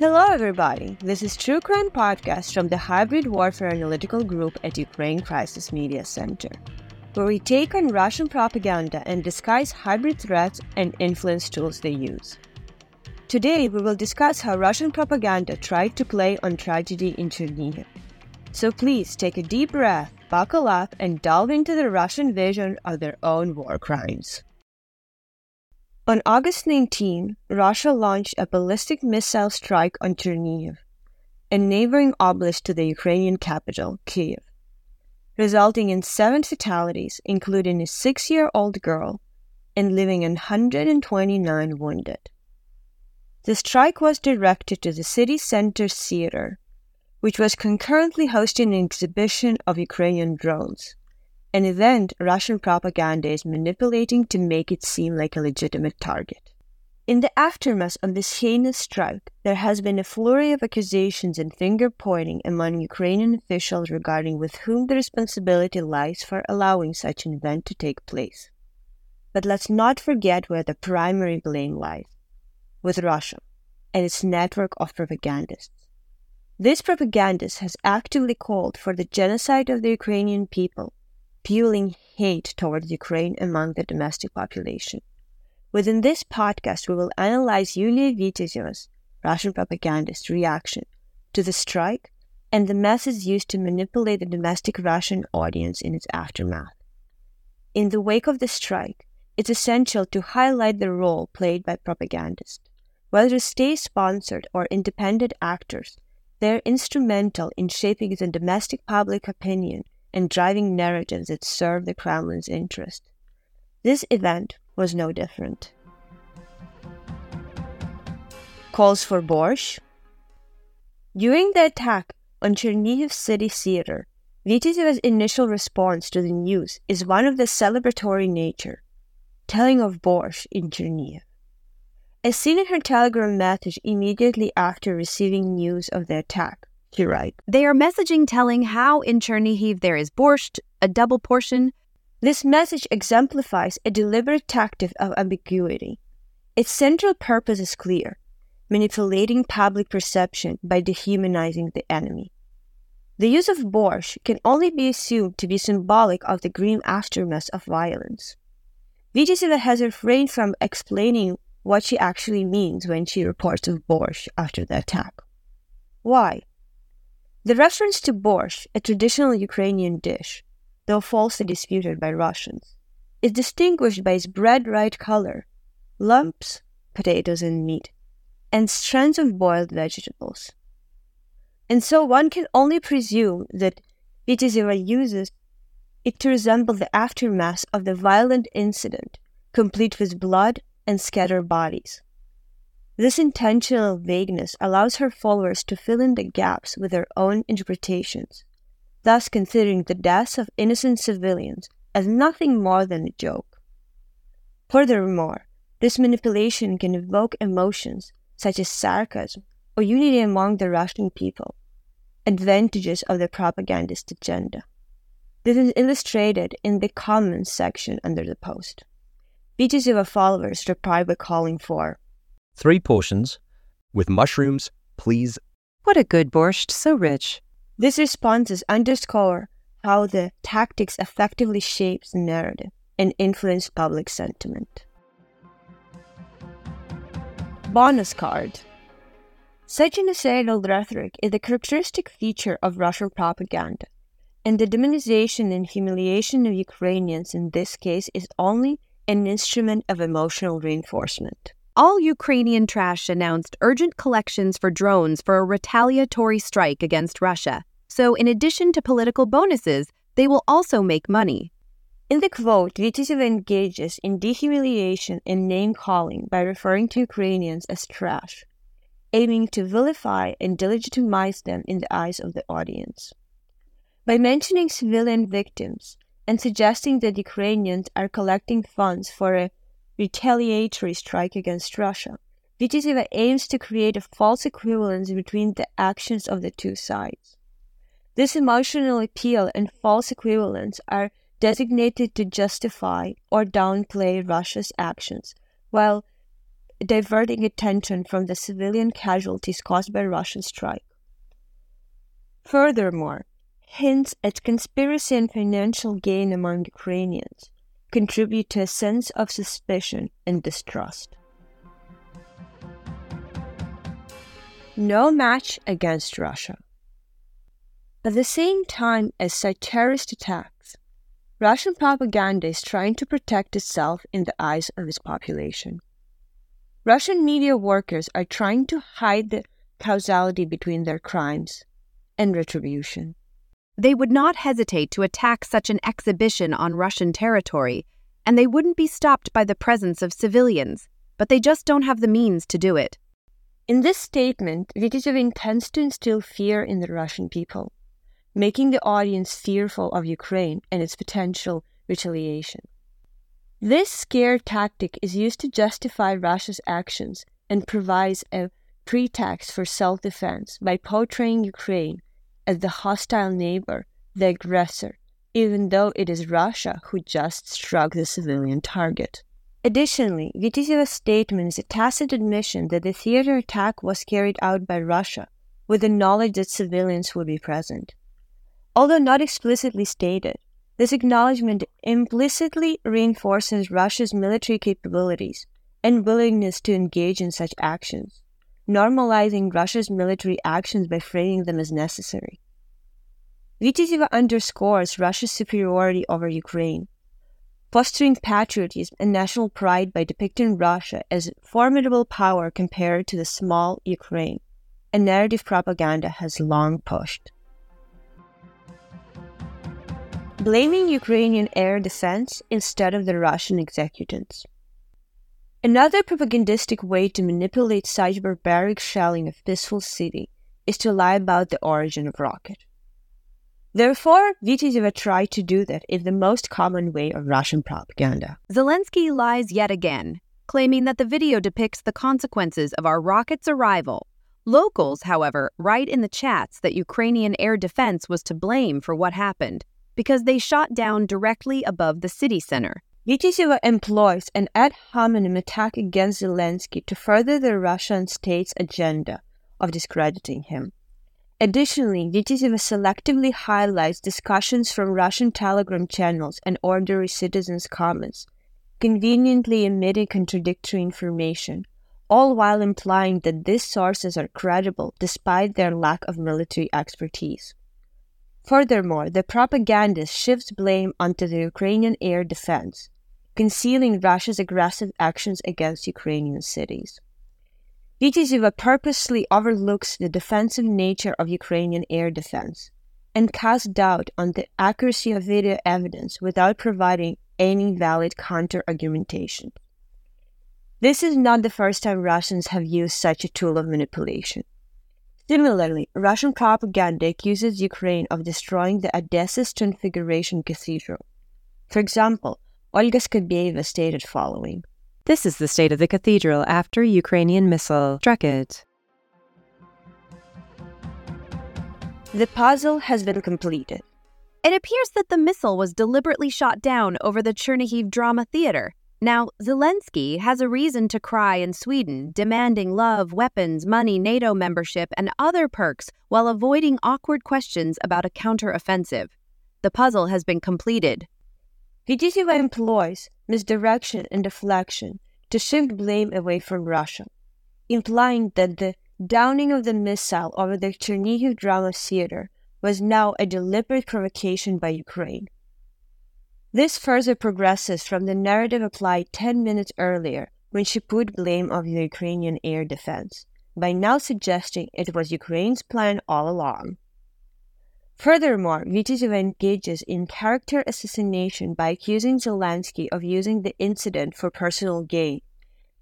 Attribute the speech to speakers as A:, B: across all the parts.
A: Hello, everybody. This is True Crime Podcast from the Hybrid Warfare Analytical Group at Ukraine Crisis Media Center, where we take on Russian propaganda and discuss hybrid threats and influence tools they use. Today, we will discuss how Russian propaganda tried to play on tragedy in Chernihiv. So please take a deep breath, buckle up, and delve into the Russian vision of their own war crimes. On August 19, Russia launched a ballistic missile strike on Chernihiv, a neighboring oblast to the Ukrainian capital, Kyiv, resulting in seven fatalities, including a six year old girl, and leaving 129 wounded. The strike was directed to the city center theater, which was concurrently hosting an exhibition of Ukrainian drones an event Russian propaganda is manipulating to make it seem like a legitimate target. In the aftermath of this heinous strike, there has been a flurry of accusations and finger pointing among Ukrainian officials regarding with whom the responsibility lies for allowing such an event to take place. But let's not forget where the primary blame lies with Russia and its network of propagandists. This propagandist has actively called for the genocide of the Ukrainian people fueling hate towards Ukraine among the domestic population. Within this podcast, we will analyze Yulia Vityazeva's Russian propagandist reaction to the strike and the methods used to manipulate the domestic Russian audience in its aftermath. In the wake of the strike, it's essential to highlight the role played by propagandists. Whether state sponsored or independent actors, they're instrumental in shaping the domestic public opinion and driving narratives that serve the Kremlin's interest. This event was no different. Calls for borscht. During the attack on Chernihiv City Theater, Vityazeva's initial response to the news is one of the celebratory nature, telling of borscht in Chernihiv. As seen in her telegram message immediately after receiving news of the attack, you're right.
B: They are messaging telling how in Chernihiv there is borscht, a double portion.
A: This message exemplifies a deliberate tactic of ambiguity. Its central purpose is clear manipulating public perception by dehumanizing the enemy. The use of borscht can only be assumed to be symbolic of the grim aftermath of violence. Vityazeva has refrained from explaining what she actually means when she reports of borscht after the attack. Why? The reference to borscht, a traditional Ukrainian dish, though falsely disputed by Russians, is distinguished by its bread white color, lumps, potatoes and meat, and strands of boiled vegetables. And so one can only presume that Vityazeva uses it to resemble the aftermath of the violent incident, complete with blood and scattered bodies. This intentional vagueness allows her followers to fill in the gaps with their own interpretations, thus considering the deaths of innocent civilians as nothing more than a joke. Furthermore, this manipulation can evoke emotions such as sarcasm or unity among the Russian people, advantages of the propagandist agenda. This is illustrated in the comments section under the post. Vityazeva followers reply by calling for
C: Three portions with mushrooms, please.
B: What a good borscht, so rich.
A: These responses underscore how the tactics effectively shapes the narrative and influence public sentiment. Bonus card. Such genocidal rhetoric is a characteristic feature of Russian propaganda, and the demonization and humiliation of Ukrainians in this case is only an instrument of emotional reinforcement.
B: All Ukrainian trash announced urgent collections for drones for a retaliatory strike against Russia. So, in addition to political bonuses, they will also make money.
A: In the quote, Vityazeva engages in dehumiliation and name calling by referring to Ukrainians as trash, aiming to vilify and delegitimize them in the eyes of the audience. By mentioning civilian victims and suggesting that Ukrainians are collecting funds for a retaliatory strike against Russia. Vityazeva aims to create a false equivalence between the actions of the two sides. This emotional appeal and false equivalence are designated to justify or downplay Russia's actions, while diverting attention from the civilian casualties caused by Russian strike. Furthermore, hints at conspiracy and financial gain among Ukrainians contribute to a sense of suspicion and distrust. No match against Russia. At the same time as such terrorist attacks, Russian propaganda is trying to protect itself in the eyes of its population. Russian media workers are trying to hide the causality between their crimes and retribution.
B: They would not hesitate to attack such an exhibition on Russian territory, and they wouldn't be stopped by the presence of civilians, but they just don't have the means to do it.
A: In this statement, Vitezev intends to instill fear in the Russian people, making the audience fearful of Ukraine and its potential retaliation. This scare tactic is used to justify Russia's actions and provides a pretext for self defense by portraying Ukraine as the hostile neighbor, the aggressor, even though it is Russia who just struck the civilian target. Additionally, Vityazeva's statement is a tacit admission that the theater attack was carried out by Russia with the knowledge that civilians would be present. Although not explicitly stated, this acknowledgement implicitly reinforces Russia's military capabilities and willingness to engage in such actions normalizing Russia's military actions by framing them as necessary. Vityazeva underscores Russia's superiority over Ukraine, fostering patriotism and national pride by depicting Russia as a formidable power compared to the small Ukraine, a narrative propaganda has long pushed. Blaming Ukrainian air defense instead of the Russian executants. Another propagandistic way to manipulate such barbaric shelling of peaceful city is to lie about the origin of rocket. Therefore, Vityazeva tried to do that in the most common way of Russian propaganda.
B: Zelensky lies yet again, claiming that the video depicts the consequences of our rocket's arrival. Locals, however, write in the chats that Ukrainian air defense was to blame for what happened because they shot down directly above the city center,
A: Vityazeva employs an ad hominem attack against Zelensky to further the Russian state's agenda of discrediting him. Additionally, Vityazeva selectively highlights discussions from Russian telegram channels and ordinary citizens' comments, conveniently omitting contradictory information, all while implying that these sources are credible despite their lack of military expertise. Furthermore, the propagandist shifts blame onto the Ukrainian air defense, concealing Russia's aggressive actions against Ukrainian cities. Vityazeva purposely overlooks the defensive nature of Ukrainian air defense and casts doubt on the accuracy of video evidence without providing any valid counter argumentation. This is not the first time Russians have used such a tool of manipulation. Similarly, Russian propaganda accuses Ukraine of destroying the Odessa's Transfiguration Cathedral. For example, Olga Skabeyeva stated following
D: This is the state of the cathedral after Ukrainian missile struck it.
A: The puzzle has been completed.
B: It appears that the missile was deliberately shot down over the Chernihiv Drama Theater, now, Zelensky has a reason to cry in Sweden, demanding love, weapons, money, NATO membership, and other perks while avoiding awkward questions about a counteroffensive. The puzzle has been completed.
A: He employs misdirection and deflection to shift blame away from Russia, implying that the downing of the missile over the Chernihiv Drama Theater was now a deliberate provocation by Ukraine this further progresses from the narrative applied 10 minutes earlier when she put blame on the Ukrainian air defense, by now suggesting it was Ukraine's plan all along. Furthermore, Vityazeva engages in character assassination by accusing Zelensky of using the incident for personal gain,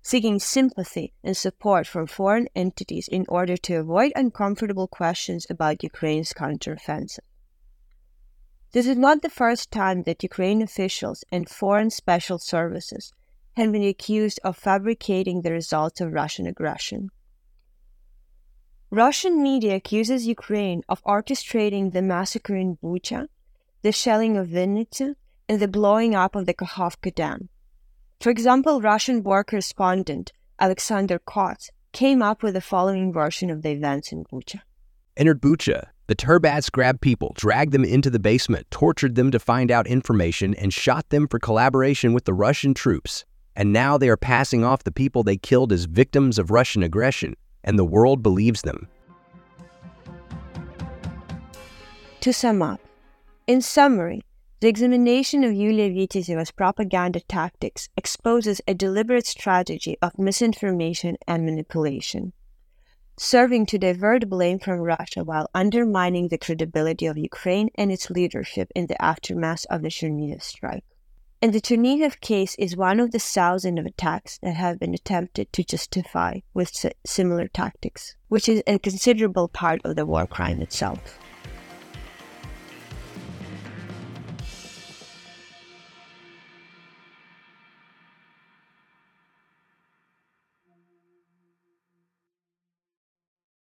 A: seeking sympathy and support from foreign entities in order to avoid uncomfortable questions about Ukraine's counteroffensive. This is not the first time that Ukrainian officials and foreign special services have been accused of fabricating the results of Russian aggression. Russian media accuses Ukraine of orchestrating the massacre in Bucha, the shelling of Vinnytsia, and the blowing up of the Kakhovka Dam. For example, Russian war correspondent Alexander Kot, came up with the following version of the events in Bucha.
C: Entered Bucha. The Turbats grabbed people, dragged them into the basement, tortured them to find out information, and shot them for collaboration with the Russian troops. And now they are passing off the people they killed as victims of Russian aggression, and the world believes them.
A: To sum up, in summary, the examination of Yulia Vityazeva's propaganda tactics exposes a deliberate strategy of misinformation and manipulation, serving to divert blame from Russia while undermining the credibility of Ukraine and its leadership in the aftermath of the Chernihiv strike. And the Chernihiv case is one of the thousands of attacks that have been attempted to justify with similar tactics, which is a considerable part of the war crime itself.